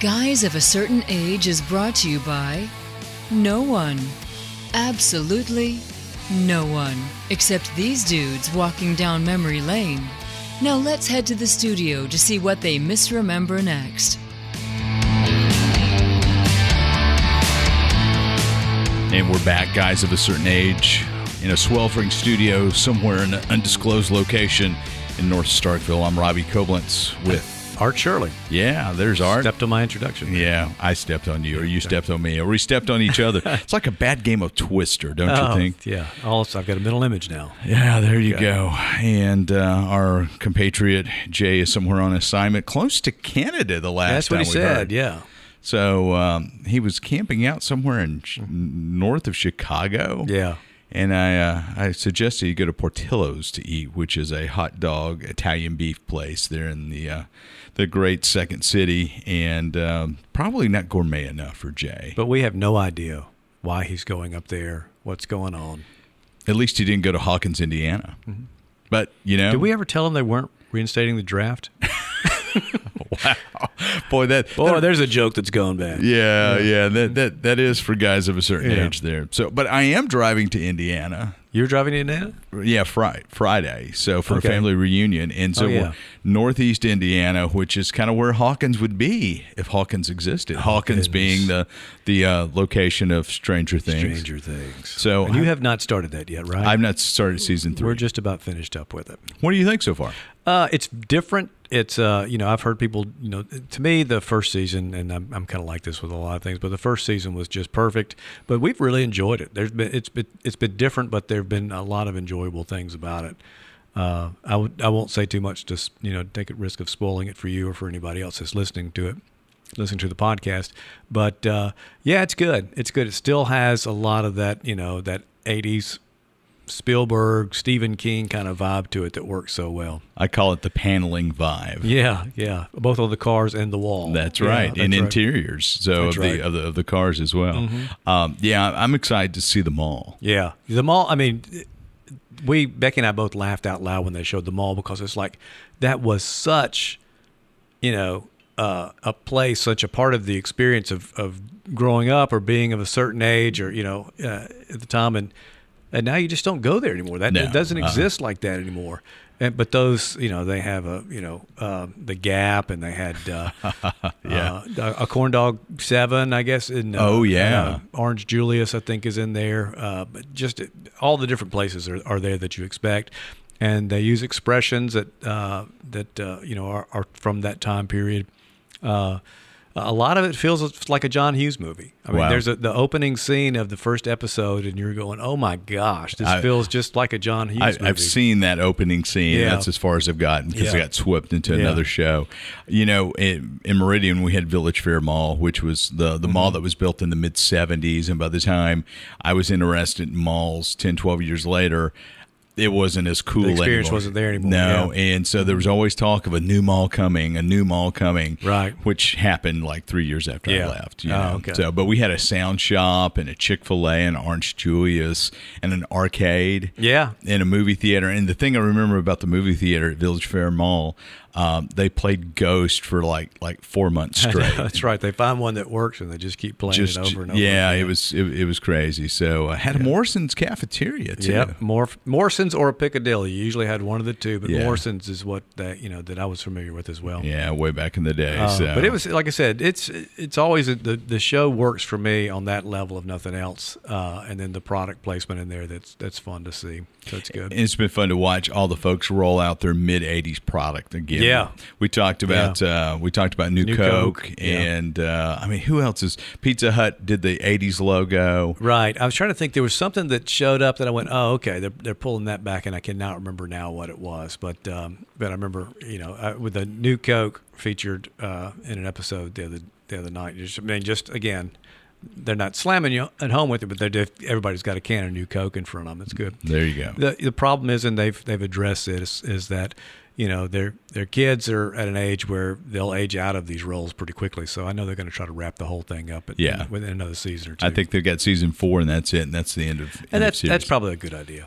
Guys of a Certain Age is brought to you by no one. Absolutely no one. Except these dudes walking down memory lane. Now let's head to the studio to see what they misremember next. And we're back, guys of a certain age, in a sweltering studio somewhere in an undisclosed location in North Starkville. I'm Robbie Koblenz with, Art Shirley. yeah, there's Art. Stepped on my introduction. Yeah, I stepped on you, or you stepped on me, or we stepped on each other. It's like a bad game of Twister, don't Oh, you think? Yeah. Also, I've got a middle image now. Yeah, there you go. And uh, our compatriot Jay is somewhere on assignment close to Canada. The last That's what he said. heard. Yeah. So um, he was camping out somewhere in sh- north of Chicago. Yeah. And I uh, I suggested you go to Portillo's to eat, which is a hot dog Italian beef place there in the uh, the great second city, and um, probably not gourmet enough for Jay. But we have no idea why he's going up there, what's going on. At least he didn't go to Hawkins, Indiana. But you know, Did we ever tell him they weren't reinstating the draft? wow, boy, that Boy, that- there's a joke that's going bad. Yeah, yeah, that that that is for guys of a certain Yeah. age there. So, but I am driving to Indiana. You're driving to Indiana? Yeah, Friday, Friday. So for Okay. a family reunion, and so Oh, yeah. northeast Indiana, which is kind of where Hawkins would be if Hawkins existed. Hawkins being the the uh, location of Stranger Things. Stranger Things. So And you I- have not started that yet, right? I've not started season three. We're just about finished up with it. what do you think so far? Uh, it's different. It's uh, you know, I've heard people, you know, to me the first season, and I'm, I'm kind of like this with a lot of things, but the first season was just perfect. But we've really enjoyed it. There's been it's been it's been different, but there've been a lot of enjoyable things about it. Uh, I I won't say too much to you know take a risk of spoiling it for you or for anybody else that's listening to it, listening to the podcast. But uh, yeah, it's good. It's good. It still has a lot of that you know that '80s Spielberg, Stephen King kind of vibe to it that works so well. I call it the paneling vibe. Yeah, yeah. Both on the cars and the wall. That's Yeah, right, that's and right. interiors. So of right. Mm-hmm. the of the of the cars as well. Um, yeah, I'm excited to see the mall. Yeah, the mall. I mean, we Becky and I both laughed out loud when they showed the mall because it's like that was such, you know, uh, a place, such a part of the experience of of growing up or being of a certain age or you know uh, at the time and and now you just don't go there anymore. That No, it doesn't uh-uh. exist like that anymore. And, but those, you know, they have a, you know, um, the Gap, and they had, uh, Yeah. uh, a corn dog seven, I guess. In, uh, Oh, yeah. uh, Orange Julius, I think, is in there. Uh, but just all the different places are, are there that you expect, and they use expressions that uh, that uh, you know are, are from that time period. Uh, a lot of it feels like a John Hughes movie. I mean, Wow. there's a, the opening scene of the first episode, and you're going, "Oh my gosh, this I- feels just like a John Hughes I, movie." I've seen that opening scene. Yeah. That's as far as I've gotten because I got swept into Yeah. another show. You know, in, in Meridian, we had Village Fair Mall, which was the, the Mm-hmm. mall that was built in the mid 70s. And by the time I was interested in malls 10, 12 years later, it wasn't as cool The experience anymore. wasn't there anymore, No, yeah. and so there was always talk of a new mall coming, a new mall coming, Right. Which happened like three years after Yeah. I left. You Oh, know? okay. So, but we had a sound shop and a Chick Fil A and Orange Julius and an arcade yeah, and a movie theater. And the thing I remember about the movie theater at Village Fair Mall, um, they played Ghost for like like four months straight. that's right. They find one that works, and they just keep playing Just it over and over. yeah, again. it was it, it was crazy. So I had a Morrison's cafeteria too. Yep, Morf- Morrison's or a Piccadilly. You usually had one of the two, but Yeah. Morrison's is what that you know that I was familiar with as well. Yeah, way back in the day. Uh, so. But it was like I said, it's it's always a, the the show works for me on that level of nothing else, uh, and then the product placement in there that's that's fun to see. So it's good. And it's been fun to watch all the folks roll out their mid '80s product again. Yeah. we talked about uh, we talked about New, New Coke, Coke, yeah. and uh, I mean, who else is Pizza Hut did the '80s logo? Right. I was trying to think. There was something that showed up that I went, "Oh, okay." They're, they're pulling that back, and I cannot remember now what it was. But um, but I remember, you know, uh, with the new Coke featured uh, in an episode the other the other night. Just, I mean, just again, they're not slamming you at home with it, but they're just, everybody's got a can of new Coke in front of them. It's good. There you go. The the problem is, and they've they've addressed it, is, is that you know their their kids are at an age where they'll age out of these roles pretty quickly. So I know they're going to try to wrap the whole thing up at, Yeah. within another season or two. I think they've got season four, and that's it, and that's the end of. end and of that's series. that's probably a good idea.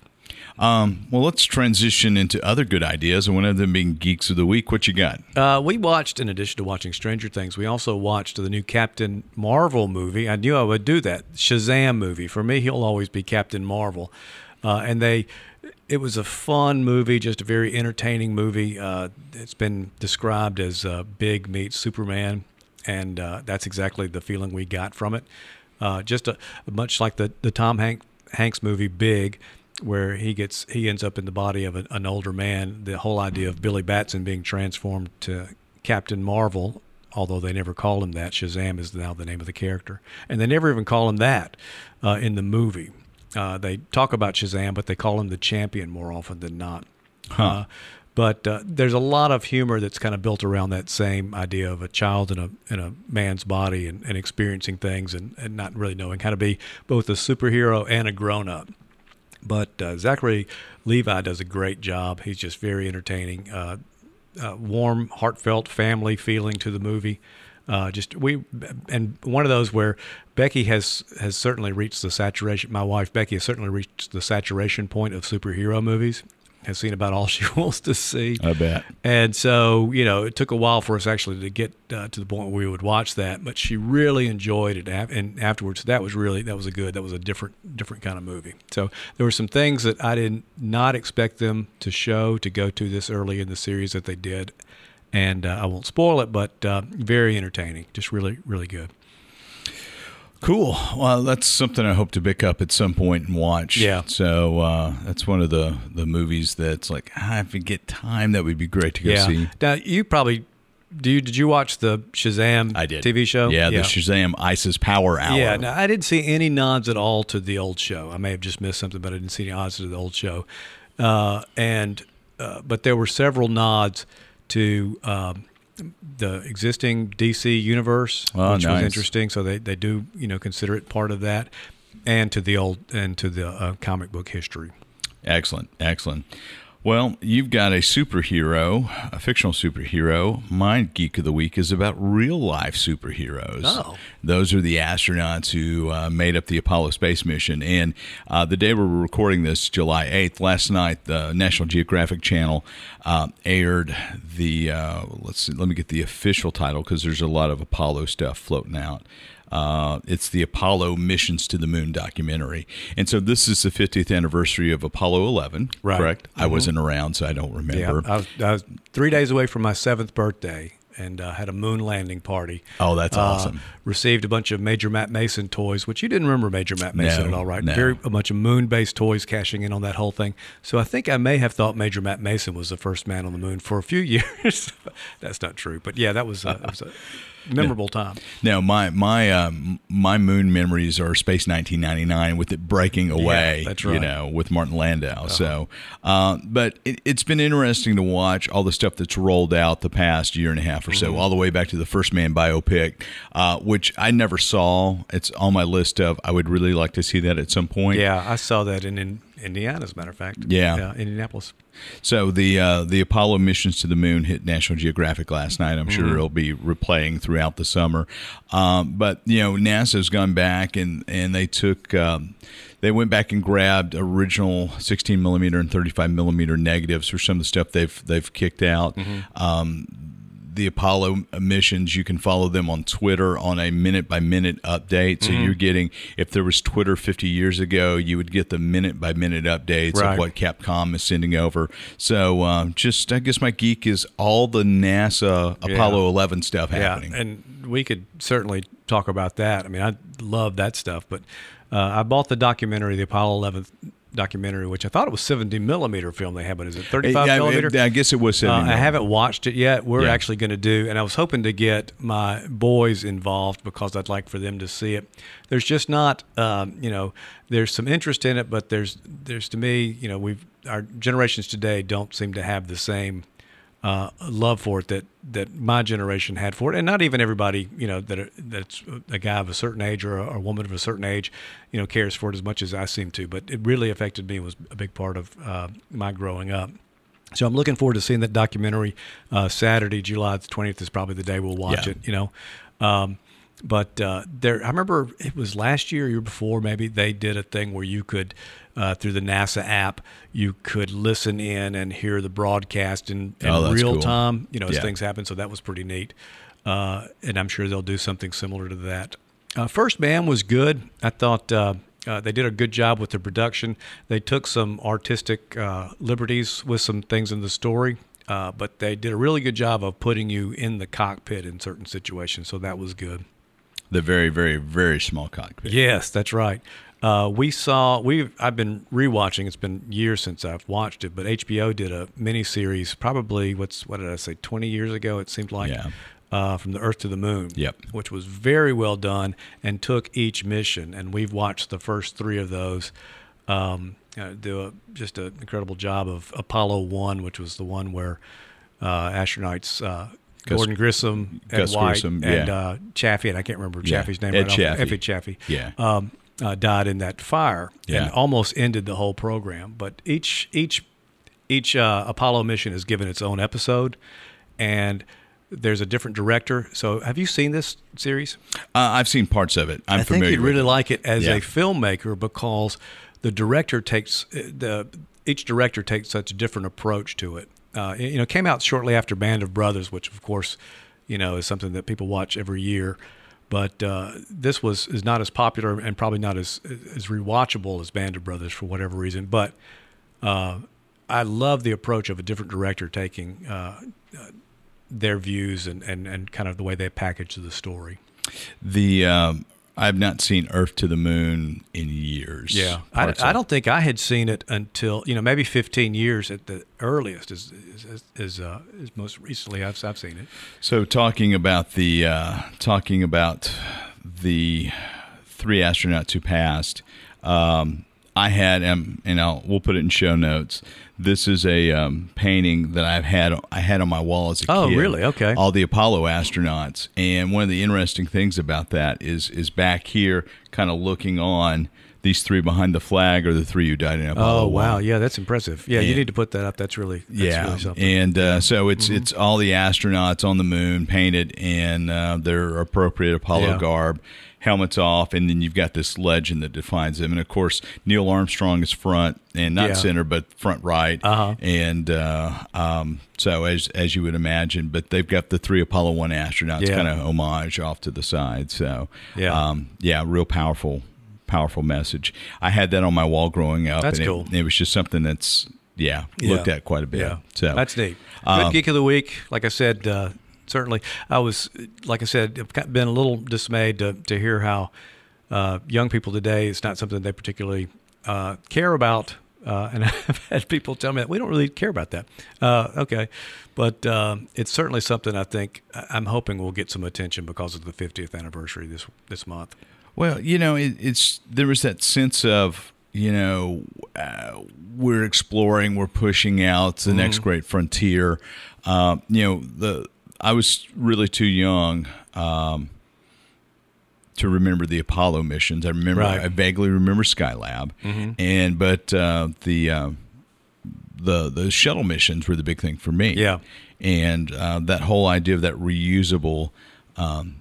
Um, well, let's transition into other good ideas, and one of them being Geeks of the Week. What you got? Uh, we watched, in addition to watching Stranger Things, we also watched the new Captain Marvel movie. I knew I would do that. Shazam movie. For me, he'll always be Captain Marvel. Uh, and they, it was a fun movie, just a very entertaining movie. Uh, it's been described as uh, Big meets Superman, and uh, that's exactly the feeling we got from it. Uh, just a, much like the the Tom Hank, Hanks movie Big where he gets he ends up in the body of an, an older man. The whole idea of Billy Batson being transformed to Captain Marvel, although they never call him that. Shazam is now the name of the character, and they never even call him that uh, in the movie. Uh, they talk about Shazam, but they call him the champion more often than not. Huh. Uh, but uh, there's a lot of humor that's kind of built around that same idea of a child in a in a man's body and, and experiencing things and, and not really knowing how to be both a superhero and a grown up. But uh, Zachary Levi does a great job. He's just very entertaining. Uh, uh, warm, heartfelt family feeling to the movie. Uh, just we and one of those where Becky has has certainly reached the saturation. My wife Becky has certainly reached the saturation point of superhero movies has seen about all she wants to see. I bet. And so, you know, it took a while for us actually to get uh, to the point where we would watch that, but she really enjoyed it. And afterwards, that was really that was a good, that was a different different kind of movie. So there were some things that I did not expect them to show to go to this early in the series that they did, and uh, I won't spoil it, but uh, very entertaining, just really really good. Cool. Well, that's something I hope to pick up at some point and watch. Yeah. So uh, that's one of the the movies that's like ah, if we get time, that would be great to go yeah. see. Now you probably do. You, did you watch the Shazam? I did. TV show. Yeah, the Shazam ISIS Power Hour. Yeah. Now I didn't see any nods at all to the old show. I may have just missed something, but I didn't see any nods to the old show. Uh, and uh, but there were several nods to. Um, the existing DC universe, Oh, which nice. was interesting. So they, they do you know consider it part of that, and to the old and to the uh, comic book history. Excellent, excellent. Well, you've got a superhero, a fictional superhero. My geek of the week is about real life superheroes. Oh. Those are the astronauts who uh, made up the Apollo space mission. And uh, the day we're recording this, July 8th, last night, the National Geographic Channel uh, aired the, uh, let's see, let me get the official title because there's a lot of Apollo stuff floating out. Uh, it's the Apollo Missions to the Moon documentary. And so this is the 50th anniversary of Apollo 11, Right. correct? I wasn't around, so I don't remember. I was, I was three days away from my seventh birthday and uh, had a moon landing party. Oh, that's Uh, awesome. Received a bunch of Major Matt Mason toys, which you didn't remember Major Matt Mason No, at all, right? no. Very a bunch of moon-based toys cashing in on that whole thing. So I think I may have thought Major Matt Mason was the first man on the moon for a few years. That's not true, but yeah, that was, uh, was a memorable time. No, my my um, my moon memories are Space 1999 with it breaking away. that's right. You know, with Martin Landau. So, uh, but it, it's been interesting to watch all the stuff that's rolled out the past year and a half or so, all the way back to the First Man biopic, uh, which I never saw. It's on my list of I would really like to see that at some point. Yeah, I saw that and in Indiana, as a matter of fact. Yeah. Indianapolis. So the uh, the Apollo missions to the moon hit National Geographic last night. I'm sure it'll be replaying throughout the summer. Um, but you know, NASA's gone back and and they took. Um, they went back and grabbed original 16 millimeter and 35 millimeter negatives for some of the stuff they've they've kicked out. Um, the Apollo missions, you can follow them on Twitter on a minute by minute update. So you're getting, if there was Twitter 50 years ago, you would get the minute by minute updates Right. of what Capcom is sending over. So um, just, I guess my geek is all the NASA Apollo 11 stuff happening. Yeah, and we could certainly talk about that. I mean, I love that stuff, but uh, I bought the documentary, the Apollo 11 documentary, which I thought it was 70 millimeter film they had, but is it 35 Yeah, millimeter? I guess it was 70 Uh, I haven't watched it yet. We're Yeah. actually going to do, and I was hoping to get my boys involved because I'd like for them to see it. There's just not, um, you know, there's some interest in it, but there's, there's to me, you know, we've our generations today don't seem to have the same uh, love for it that that my generation had for it, and not even everybody, you know, that are, that's a guy of a certain age or a, a woman of a certain age, you know, cares for it as much as I seem to. But it really affected me. and Was a big part of uh, my growing up. So I'm looking forward to seeing that documentary uh, Saturday, July the 20th is probably the day we'll watch Yeah. it. You know, um, but uh, there, I remember it was last year, year before, maybe they did a thing where you could, uh, through the NASA app, you could listen in and hear the broadcast in, in Oh, real cool. time. You know, as Yeah. things happen. So that was pretty neat, uh, and I'm sure they'll do something similar to that. Uh, First Man was good. I thought. Uh, uh, they did a good job with the production. They took some artistic uh, liberties with some things in the story, uh, but they did a really good job of putting you in the cockpit in certain situations. So that was good. The very, very, very small cockpit. Yes, that's right. Uh, we saw we I've been rewatching. It's been years since I've watched it, but HBO did a miniseries. Probably what's what did I say? Twenty years ago, it seemed like. Yeah. Uh, from the Earth to the Moon. Yep. Which was very well done and took each mission, and we've watched the first three of those. Um, uh, do a, just an incredible job of Apollo One, which was the one where uh, astronauts. Uh, Gus- Gordon Grissom, Ed Gus White, Grissom, and uh, Chaffee, and I can't remember Yeah, Chaffee's name Ed right Chaffee. Effie Chaffee Yeah. um, uh, died in that fire Yeah. and almost ended the whole program. But each each each uh, Apollo mission is given its own episode, and there's a different director. So, have you seen this series? Uh, I've seen parts of it. I'm I think familiar you'd with really it. like it as Yeah. a filmmaker because the director takes uh, the each director takes such a different approach to it. Uh, you know, it came out shortly after Band of Brothers, which of course, you know, is something that people watch every year. But uh, this was is not as popular and probably not as as rewatchable as Band of Brothers for whatever reason. But uh, I love the approach of a different director taking uh, uh, their views and, and, and kind of the way they package the story. The um, I've not seen Earth to the Moon in years. I, I don't think I had seen it until you know maybe 15 years at the earliest is is is, uh, is most recently I've I've seen it. So talking about the uh, talking about the three astronauts who passed, um, I had um, and I'll we'll put it in show notes. This is a um, painting that I've had I had on my wall as a Oh, kid. really? Okay. All the Apollo astronauts, and one of the interesting things about that is is back here, kind of looking on. These three behind the flag are the three who died in Apollo. Oh wow, 1. yeah, that's impressive. Yeah, you need to put that up. That's really that's yeah, really something. and uh, so it's Mm-hmm. it's all the astronauts on the moon painted in uh, their appropriate Apollo Yeah. garb, helmets off, and then you've got this legend that defines them. And of course, Neil Armstrong is front and not Yeah. center, but front right. Uh-huh. And uh, um, so as as you would imagine, but they've got the three Apollo one astronauts Yeah. kind of homage off to the side. So Yeah. um, yeah, real powerful. Powerful message. I had that on my wall growing up. That's and it- cool. It, was just something that's yeah, looked Yeah. at quite a bit. Yeah, So that's neat. Good um, geek of the week. Like I said, uh, certainly I was. Like I said, I've been a little dismayed to to hear how uh, young people today. It's not something they particularly uh, care about. Uh, and I've had people tell me that we don't really care about that. Uh, okay, but um, it's certainly something I think I'm hoping will get some attention because of the 50th anniversary this this month. Well, you know, it, it's there was that sense of you know uh, we're exploring, we're pushing out the next Mm-hmm. great frontier. Um, you know, the I was really too young um, to remember the Apollo missions. I remember, Right. I vaguely remember Skylab, and but uh, the uh, the the shuttle missions were the big thing for me. Yeah. and uh, that whole idea of that reusable um,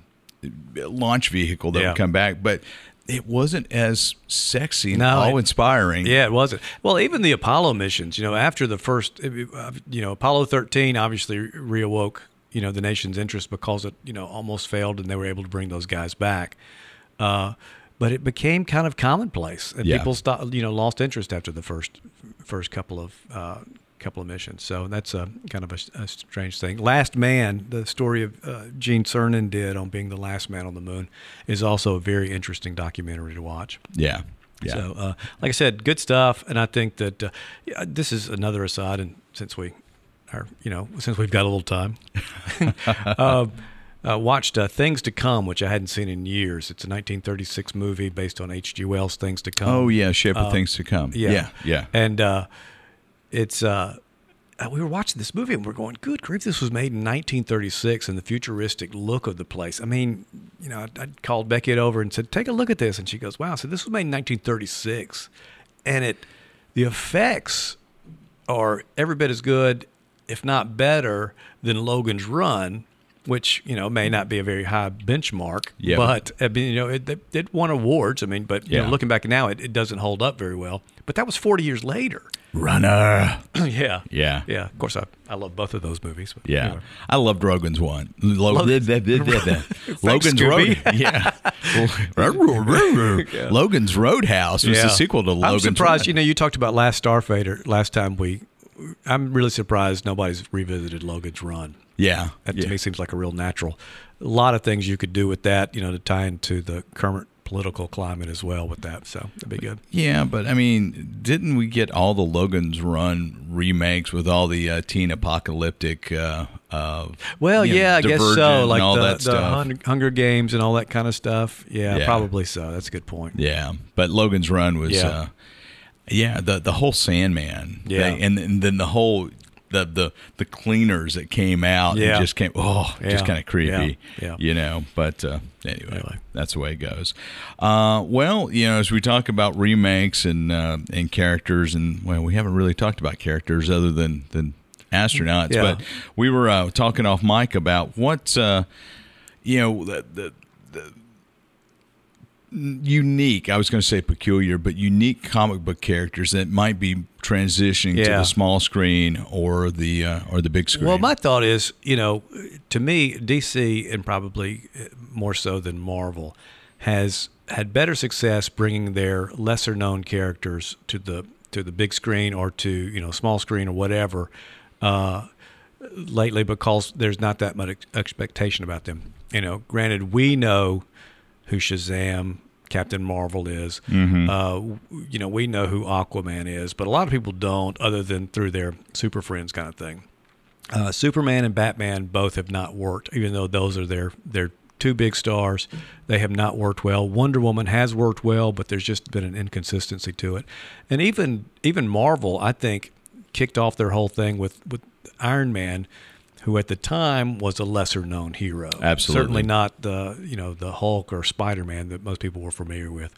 launch vehicle that Yeah. would come back, but it wasn't as sexy and No, awe inspiring. Yeah, it wasn't. Well, even the Apollo missions, you know, after the first, uh, you know, Apollo 13 obviously reawoke, you know, the nation's interest because it, you know, almost failed and they were able to bring those guys back. Uh, but it became kind of commonplace and Yeah. people stopped, you know, lost interest after the first first couple of uh, couple of missions. So that's a kind of a, a strange thing. Last Man, the story of uh, Gene Cernan did on being the last man on the moon, is also a very interesting documentary to watch. yeah, yeah. So, uh, like I said, good stuff, and I think that uh, this is another aside. And since we are, you know, since we've got a little time, uh, uh, watched uh, Things to Come, which I hadn't seen in years. It's a 1936 movie based on H.G. Wells' Things to Come. oh yeah, shape of uh, things to come. yeah, yeah, yeah. and uh, it's. Uh, uh, we were watching this movie and we're going, good grief, this was made in 1936 and the futuristic look of the place. I mean, you know, I, I called Becky over and said, take a look at this. And she goes, wow. So this was made in 1936. And it, the effects are every bit as good, if not better, than Logan's Run. which you know may not be a very high benchmark, Yeah. but I mean, you know it, it, won awards. I mean, but you know, looking back now, it, it doesn't hold up very well. But that was 40 years later. Runner. yeah, Yeah. yeah. Of course, I, I love both of those movies. Yeah, anyway. I loved Rogan's one. Lo-. Logan's Scooby. Road. Yeah. Logan's Roadhouse was the sequel to Logan's. I'm surprised. Road. You know, you talked about Last Starfighter last time we. I'm really surprised nobody's revisited Logan's Run. Yeah, That yeah. to me seems like a real natural. A lot of things you could do with that, you know, to tie into the current political climate as well with that. So that'd be good. Yeah, but I mean, didn't we get all the Logan's Run remakes with all the uh, teen apocalyptic? Uh, uh, Well, you know, yeah, I guess so. Like all the, that the stuff. Hun- Hunger Games and all that kind of stuff. Yeah, Yeah. probably so. That's a good point. Yeah, but Logan's Run was, Yeah. Yeah, the the whole Sandman, Yeah. and, and then the whole the the the cleaners that came out, Yeah. and just came, oh, Yeah. just kind of creepy, Yeah. Yeah. you know. But uh, anyway, Anyway. that's the way it goes. Uh, well, you know, as we talk about remakes and uh, and characters, and well, we haven't really talked about characters other than than astronauts, Yeah. but we were uh, talking off mic about what uh, you know the, the unique i was going to say peculiar but unique comic book characters that might be transitioning to the small screen or the uh, or the big screen Well, my thought is, you know, to me, DC and probably uh, more so than Marvel has had better success bringing their lesser known characters to the to the big screen or to you know small screen or whatever uh, lately because there's not that much expectation about them. You know, granted, we know who Shazam, Captain Marvel is. Mm-hmm. Uh, you know, we know who Aquaman is, but a lot of people don't, other than through their Super Friends kind of thing. Uh, Superman and Batman both have not worked, even though those are their their two big stars. They have not worked well. Wonder Woman has worked well, but there's just been an inconsistency to it. And even even Marvel, I think, kicked off their whole thing with with Iron Man, who at the time was a lesser known hero. Absolutely. certainly not the you know the Hulk or Spider Man that most people were familiar with.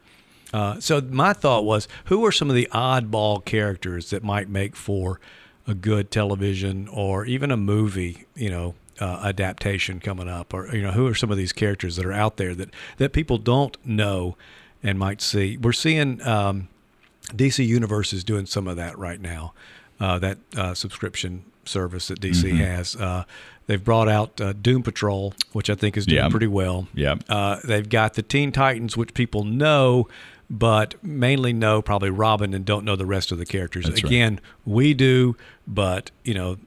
Uh, so my thought was, who are some of the oddball characters that might make for a good television or even a movie, you know, uh, adaptation coming up, or you know, who are some of these characters that are out there that that people don't know and might see? We're seeing um, DC Universe is doing some of that right now. Uh, that uh, subscription service that DC Mm-hmm. has. Uh, they've brought out uh, Doom Patrol, which I think is doing Yeah. pretty well. Yeah. Uh, they've got the Teen Titans, which people know, but mainly know probably Robin and don't know the rest of the characters. That's right. Again, we do, but you know,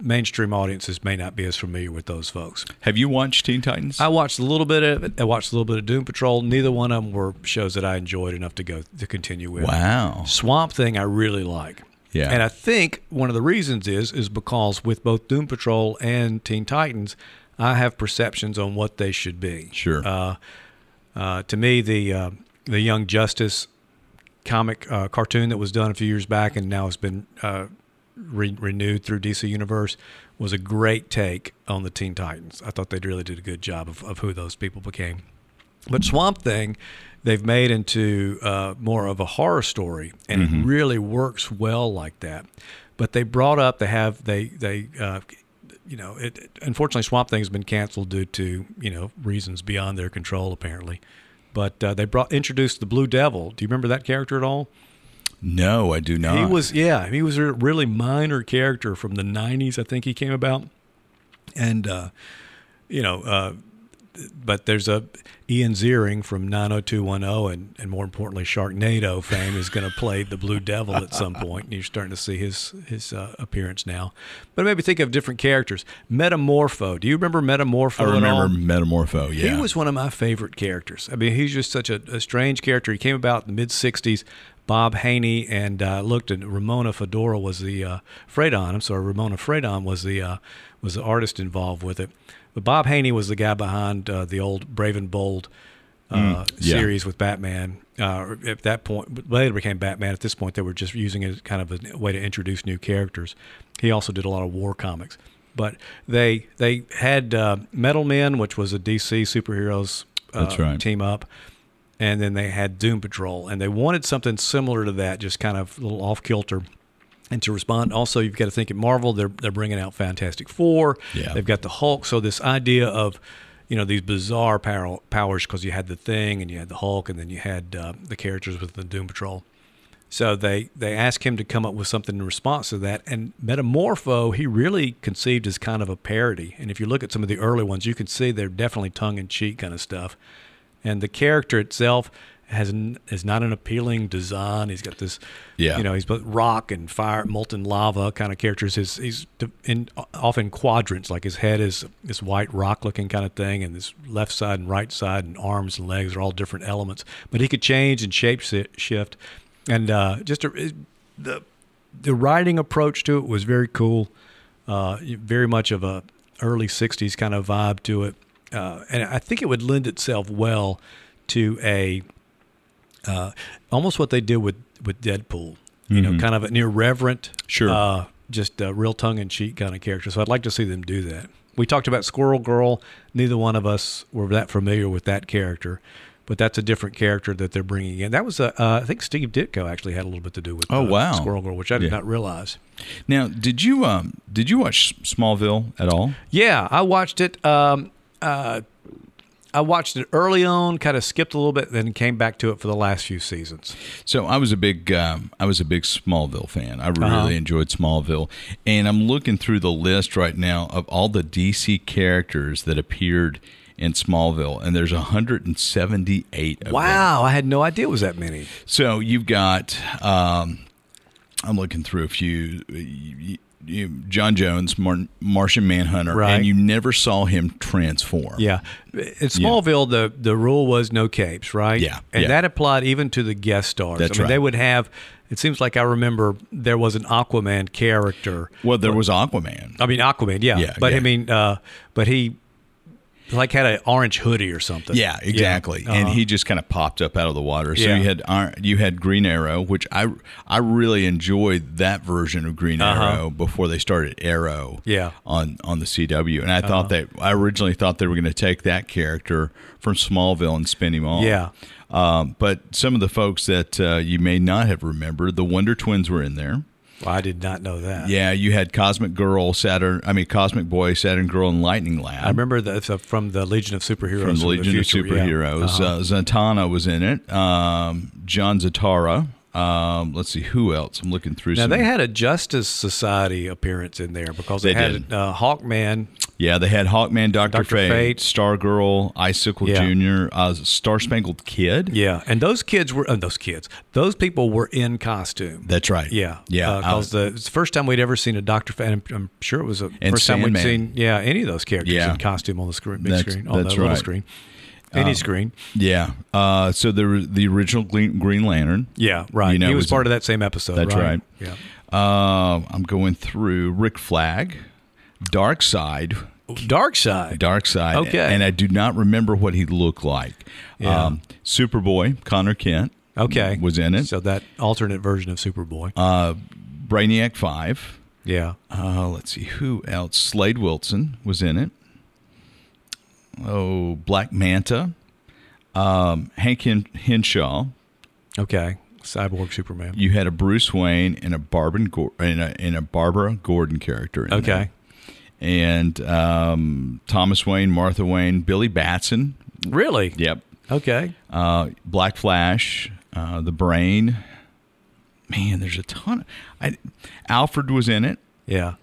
mainstream audiences may not be as familiar with those folks. have you watched teen titans I watched a little bit of it. I watched a little bit of Doom Patrol. Neither one of them were shows that I enjoyed enough to go to continue with. wow Swamp Thing I really like. Yeah. And I think one of the reasons is is because with both Doom Patrol and Teen Titans, I have perceptions on what they should be. Sure. Uh, uh, to me, the uh, the Young Justice comic uh, cartoon that was done a few years back and now has been uh, re- renewed through DC Universe was a great take on the Teen Titans. I thought they really did a good job of, of who those people became. But Swamp Thing, they've made into uh, more of a horror story, and it really works well like that. But they brought up, they have, they, they, uh, you know, it, it- unfortunately, Swamp Thing has been canceled due to you know reasons beyond their control, apparently. But uh, they brought introduced the Blue Devil. Do you remember that character at all? no i do not He was, yeah, he was a really minor character from the '90s. I think he came about, and uh, you know, uh, but there's a Ian Ziering from 90210 and, and more importantly Sharknado fame is going to play the Blue Devil at some point. And you're starting to see his his uh, appearance now. But maybe think of different characters. Metamorpho. Do you remember Metamorpho? i remember metamorpho yeah He was one of my favorite characters. I mean, he's just such a, a strange character. He came about in the mid '60s. Bob Haney and uh, looked at Ramona Fedora was the uh, Fradon. I'm sorry, Ramona Fradon was the uh, was the artist involved with it. But Bob Haney was the guy behind uh, the old Brave and Bold uh, yeah. series with Batman. Uh, at that point, later became Batman. At this point, they were just using it as kind of a way to introduce new characters. He also did a lot of war comics. But they they had uh, Metal Men, which was a DC superheroes uh, That's right. team up, and then they had Doom Patrol, and they wanted something similar to that, just kind of a little off kilter. and to respond. Also, you've got to think at Marvel, they're they're bringing out Fantastic Four. Yeah. They've got the Hulk. So this idea of you know these bizarre power, powers because you had the Thing and you had the Hulk and then you had uh, the characters with the Doom Patrol. So they they asked him to come up with something in response to that. And Metamorpho, he really conceived as kind of a parody. And if you look at some of the early ones, you can see they're definitely tongue in cheek kind of stuff. And the character itself has is not an appealing design. He's got this, Yeah. you know, he's rock and fire, molten lava kind of characters. His he's in often quadrants, like his head is this white rock looking kind of thing, and this left side and right side and arms and legs are all different elements. But he could change and shape shift, and uh, just a, the the writing approach to it was very cool. Uh, very much of a early '60s kind of vibe to it, uh, and I think it would lend itself well to a uh, almost what they did with with Deadpool. You know, kind of an irreverent, Sure. uh, just a real tongue in cheek kind of character. So I'd like to see them do that. We talked about Squirrel Girl. Neither one of us were that familiar with that character, but that's a different character that they're bringing in. That was a, uh, I think Steve Ditko actually had a little bit to do with Oh, uh, wow. Squirrel Girl, which I did Yeah. not realize. Now, did you um did you watch Smallville at all? Yeah, I watched it. Um, uh, I watched it early on, kind of skipped a little bit, then came back to it for the last few seasons. So I was a big um, I was a big Smallville fan. I really Uh-huh. enjoyed Smallville, and I'm looking through the list right now of all the DC characters that appeared in Smallville, and there's 178 of them. Wow, I had no idea it was that many. So you've got, um, I'm looking through a few. You, John Jones, Mar- Martian Manhunter, Right. and you never saw him transform. Yeah, in Smallville, the the rule was no capes, right? Yeah, and yeah. that applied even to the guest stars. That's I mean, they would have. It seems like I remember there was an Aquaman character. Well, there was Aquaman. I mean, Aquaman, yeah, Yeah, but yeah. I mean, uh, but he like had an orange hoodie or something. Yeah, exactly. And Uh-huh. he just kind of popped up out of the water. So Yeah. you had you had Green Arrow, which I I really enjoyed that version of Green Uh-huh. Arrow before they started Arrow. Yeah. Uh-huh. On on the CW, and I thought that I originally thought they were going to take that character from Smallville and spin him off. Yeah. Um, but some of the folks that uh, you may not have remembered, the Wonder Twins were in there. Well, I did not know that. Yeah, you had Cosmic Girl, Saturn. I mean, Cosmic Boy, Saturn Girl, and Lightning Lad. I remember that uh, from the Legion of Superheroes. from the Legion of yeah. Superheroes. Uh-huh. Uh, Zatanna was in it. Um, John Zatara. Um, let's see who else. I'm looking through. Now some, they had a Justice Society appearance in there because they, They had uh, Hawkman. yeah, they had Hawkman, Doctor. Fate, Fate. Stargirl, Icicle Yeah. Junior, uh, Star Spangled Kid. Yeah, and those kids were uh, those kids. Those people were in costume. That's right. Yeah, yeah. Because it's the first time we'd ever seen a Doctor Fate. I'm, I'm sure it was the first time we'd seen yeah any of those characters Yeah. in costume on the screen, big That's- screen, on the little right. screen, any Um, screen. yeah. Uh, so there was the original Green, Green Lantern. Yeah, right. you know, he was was- part of that same episode. That's right. Yeah. Uh, I'm going through Rick Flag, Darkseid. Dark Side. Darkseid. Okay. And I do not remember what he looked like. Yeah. Um, Superboy, Conner Kent. Okay. Was in it. So that alternate version of Superboy. Uh, Brainiac 5. yeah. Uh, let's see who else. Slade Wilson was in it. Oh, Black Manta. Um, Hank Hen- Henshaw. Okay. Cyborg Superman. You had a Bruce Wayne and a Barbara Gor- and a, and a Barbara Gordon character. In Okay. there. And um, Thomas Wayne, Martha Wayne, Billy Batson. Really? Yep. Okay. Uh, Black Flash, uh, the Brain. Man, there's a ton. Of, I, Alfred was in it. Yeah.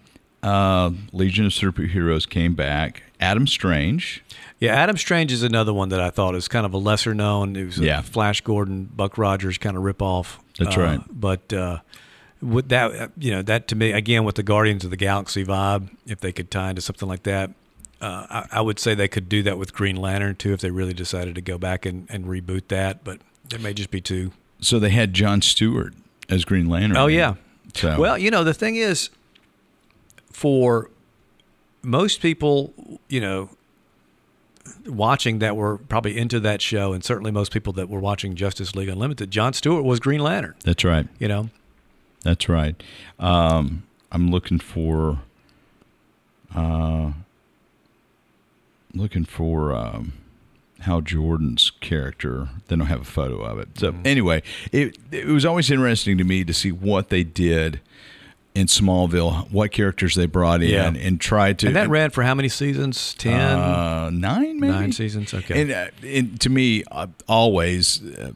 Uh, Legion of Superheroes came back. Adam Strange. Yeah, Adam Strange is another one that I thought is kind of a lesser known. It was a Yeah. Flash Gordon, Buck Rogers kind of ripoff. That's Uh, right. But uh, with that, uh, you know, that to me again with the Guardians of the Galaxy vibe, if they could tie into something like that, uh, I, I would say they could do that with Green Lantern too if they really decided to go back and, and reboot that. But it may just be too. So they had John Stewart as Green Lantern. Oh yeah. So Well, you know, the thing is, for most people, you know, watching that were probably into that show, and certainly most people that were watching Justice League Unlimited, John Stewart was Green Lantern. that's right. You know, That's right. Um, I'm looking for. Uh, looking for um, Hal Jordan's character. They don't have a photo of it. So Mm-hmm. anyway, it it was always interesting to me to see what they did in Smallville, what characters they brought in, Yeah. and tried to. And that ran for how many seasons? Ten. uh, nine, maybe Nine seasons? Okay. And, uh, and to me, uh, always uh,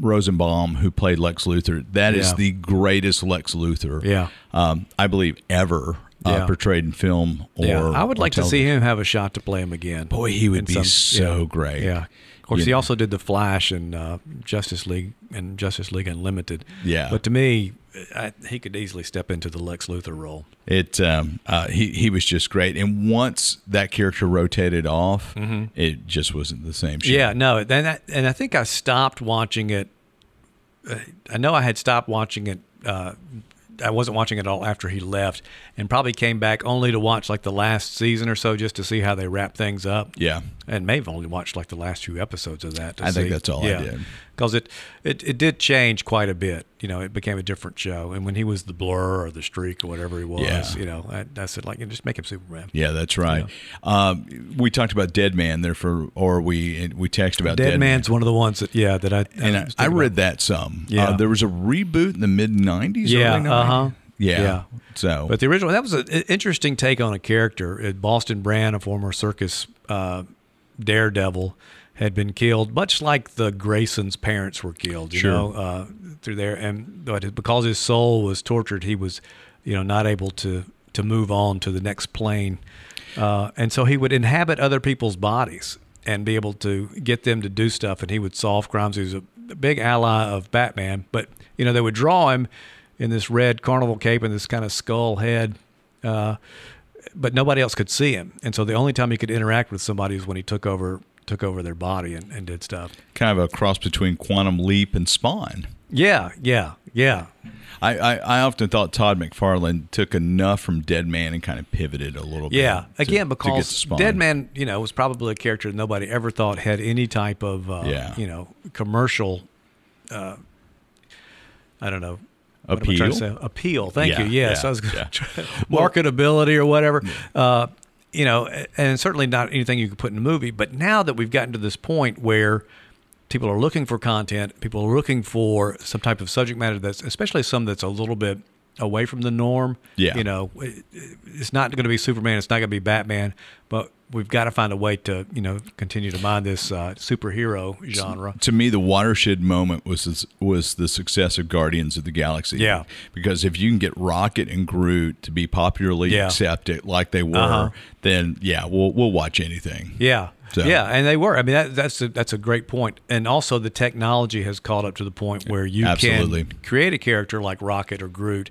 Rosenbaum, who played Lex Luthor, that is Yeah. the greatest Lex Luthor. Yeah. um, I believe ever uh, Yeah. portrayed in film or. yeah, I would like to see him have a shot to play him again. Boy, he would be so great. Yeah. Of course, he know. also did the Flash and uh, Justice League and Justice League Unlimited. Yeah. But to me, I, he could easily step into the Lex Luthor role. It um, uh, he he was just great, and once that character rotated off, it just wasn't the same. Show. Mm-hmm. Yeah, no, and I, and I think I stopped watching it. uh, I know I had stopped watching it. Uh, I wasn't watching it all after he left, and probably came back only to watch like the last season or so just to see how they wrap things up. yeah, and may have only watched like the last few episodes of that. To I think that's all I did. Because it, it it did change quite a bit. You know, it became a different show. And when he was the Blur or the Streak or whatever he was, Yeah. you know, I, I said like, just make him Superman. yeah, that's right. Um, we talked about Deadman there for, or we we texted about Dead, Dead, Man's one of the ones that yeah that I and I, I read about. that some. Yeah. uh, there was a reboot in the mid '90s. Yeah, uh-huh. Yeah. Yeah. So, But the original that was an interesting take on a character. Uh, Boston Brand, a former circus uh, daredevil, had been killed, much like the Graysons' parents were killed. You Sure. know, uh, through there, and but because his soul was tortured, he was, you know, not able to to move on to the next plane, uh, and so he would inhabit other people's bodies and be able to get them to do stuff, and he would solve crimes. He was a big ally of Batman, but you know they would draw him in this red carnival cape and this kind of skull head. Uh, but nobody else could see him, and so the only time he could interact with somebody was when he took over took over their body and, and did stuff. kind of a cross between Quantum Leap and Spawn. Yeah, yeah, yeah, I, I, I often thought Todd McFarlane took enough from Deadman and kind of pivoted a little yeah. bit. to- Again, to because to. Dead Man, you know, was probably a character nobody ever thought had any type of, uh, Yeah. you know, commercial. Uh, I don't know. what am I trying to Appeal? Appeal. Thank Yeah, you. Yes, yeah, I was gonna yeah. try- marketability or whatever. Uh, you know, and certainly not anything you could put in a movie. But now that we've gotten to this point where people are looking for content, people are looking for some type of subject matter that's, especially some that's a little bit away from the norm. Yeah. You know, it- it's not going to be Superman. It's not going to be Batman. But we've got to find a way to, you know, continue to mine this uh, superhero genre. to me, the watershed moment was this, was the success of Guardians of the Galaxy. Yeah. because if you can get Rocket and Groot to be popularly Yeah. accepted like they were, Uh-huh. then yeah, we'll we'll watch anything. Yeah. So- Yeah, and they were. I mean, that, that's a, that's a great point. And also, the technology has caught up to the point where you Absolutely. can create a character like Rocket or Groot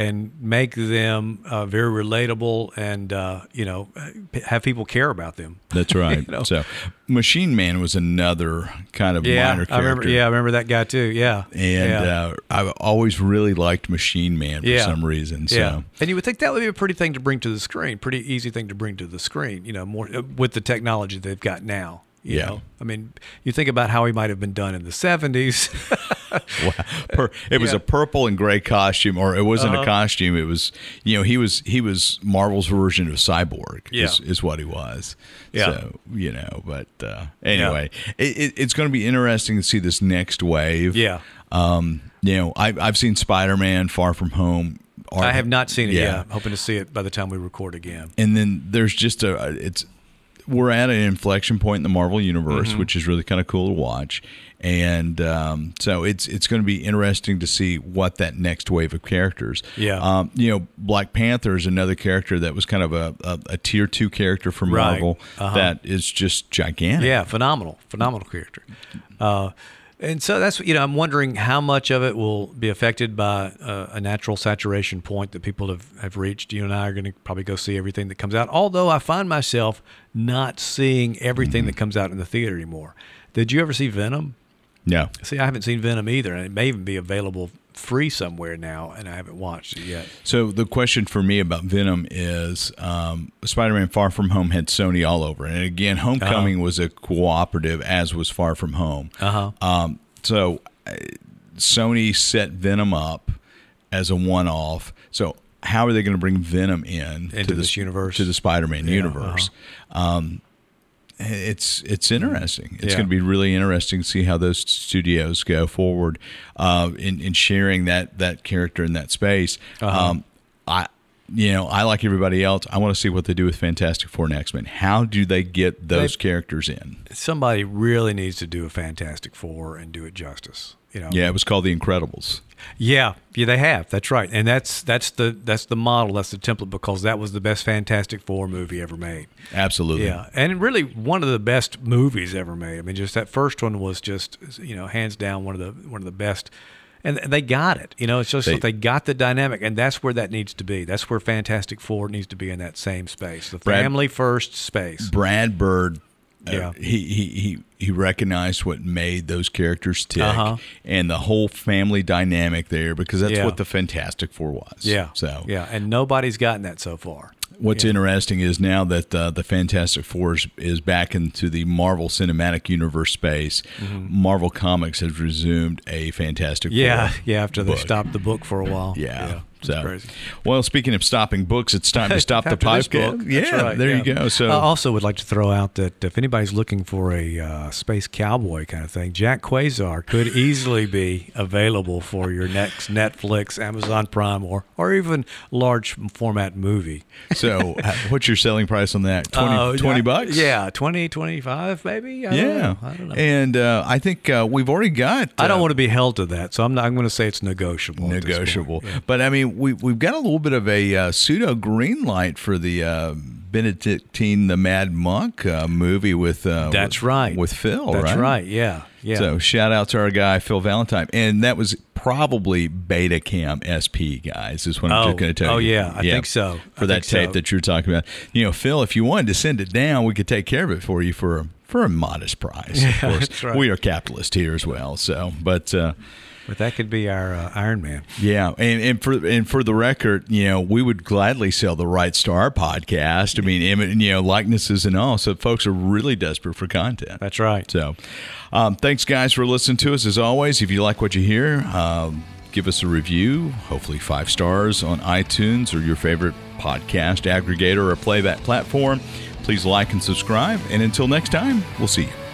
and make them uh, very relatable and uh, you know p- have people care about them. That's right. You know? So, Machine Man was another kind of Yeah, minor character. I remember. Yeah, I remember that guy too. Yeah, and yeah. uh, I've always really liked Machine Man for Yeah. some reason. So. Yeah, and you would think that would be a pretty thing to bring to the screen, pretty easy thing to bring to the screen. You know, more uh, with the technology they've got now. You Yeah. know? I mean, you think about how he might have been done in the seventies. Wow. Per, it was Yeah. a purple and gray costume, or it wasn't a Uh-huh. costume. It was, you know, he was he was Marvel's version of Cyborg. Is, Yeah. is what he was. Yeah. So you know, but uh, anyway, it, it, it's going to be interesting to see this next wave. Yeah. Um. You know, I've I've seen Spider Man Far From Home. Or- I have not seen it Yeah. yet. I'm hoping to see it by the time we record again. and then there's just a it's we're at an inflection point in the Marvel universe, Mm-hmm. which is really kind of cool to watch. And um, so it's it's going to be interesting to see what that next wave of characters. Yeah. Um, you know, Black Panther is another character that was kind of a, a, a tier two character from Right. Marvel Uh-huh. that is just gigantic. Yeah, phenomenal, phenomenal character. Uh, and so that's you know I'm wondering how much of it will be affected by uh, a natural saturation point that people have, have reached. You and I are going to probably go see everything that comes out. Although I find myself not seeing everything that comes out in the theater anymore. Did you ever see Venom? No. See, I haven't seen Venom either, and it may even be available free somewhere now, and I haven't watched it yet. So the question for me about Venom is um, Spider-Man: Far From Home had Sony all over, and again, Homecoming was a cooperative, as was Far From Home. Uh-huh. Um, so uh, Sony set Venom up as a one-off. So how are they going to bring Venom in Into to this universe? to the Spider-Man Yeah, uh-huh. universe? Um, it's it's interesting. It's Yeah. going to be really interesting to see how those studios go forward uh, in in sharing that that character in that space. Uh-huh. Um, I. You know, I like everybody else. I want to see what they do with Fantastic Four and X Men. How do they get those They- characters in? Somebody really needs to do a Fantastic Four and do it justice. You know. Yeah, it was called The Incredibles. Yeah, yeah, they have. That's right, and that's that's the that's the model, that's the template because that was the best Fantastic Four movie ever made. Absolutely. Yeah, and really one of the best movies ever made. I mean, just that first one was just you know hands down one of the one of the best. And they got it, you know. It's just They- that they got the dynamic, and that's where that needs to be. That's where Fantastic Four needs to be in that same space, the Brad- family first space. Brad Bird. Uh, Yeah. he, he he he recognized what made those characters tick Uh-huh. and the whole family dynamic there because that's Yeah. what the Fantastic Four was. Yeah, So yeah, and nobody's gotten that so far. What's Yeah. interesting is now that uh, the Fantastic Four is, is back into the Marvel Cinematic Universe space, Marvel Comics has resumed a Fantastic Mm-hmm. Yeah, Four. yeah. After they book. stopped the book for a while. Yeah. It's so, crazy. well, speaking of stopping books, it's time to stop the After this podcast. book. Yeah, right, there you go. So, I also would like to throw out that if anybody's looking for a uh, space cowboy kind of thing, Jack Quasar could easily be available for your next Netflix, Amazon Prime, or or even large format movie. so uh, what's your selling price on that? 20, Uh, 20 I- bucks? Yeah, 20, 25 maybe. I don't Yeah. know. I don't know. And uh, I think uh, we've already got. I don't uh, want to be held to that, so I'm not. I'm going to say it's negotiable. at this point. negotiable. Yeah. But I mean, we we've got a little bit of a uh, pseudo green light for the uh, Benedictine the Mad Monk uh, movie with. Uh, That's with- right. with Phil. That's right. right. Yeah. Yeah. So shout out to our guy Phil Valentine, and that was probably Betacam SP guys. Is what I'm Oh, just going to tell oh, you. Oh yeah, I think so. For I that tape so. that you're talking about, you know, Phil, if you wanted to send it down, we could take care of it for you for a, for a modest price. of course, right. we are capitalist here as well. So, but. Uh, but that could be our uh, Iron Man. yeah, and, and for and for the record, you know, we would gladly sell the rights to our podcast. I mean, you know, likenesses and all. So folks are really desperate for content. That's right. So, um, thanks guys for listening to us. As always, if you like what you hear, um, give us a review. Hopefully, five stars on iTunes or your favorite podcast aggregator or playback platform. Please like and subscribe. And until next time, we'll see you.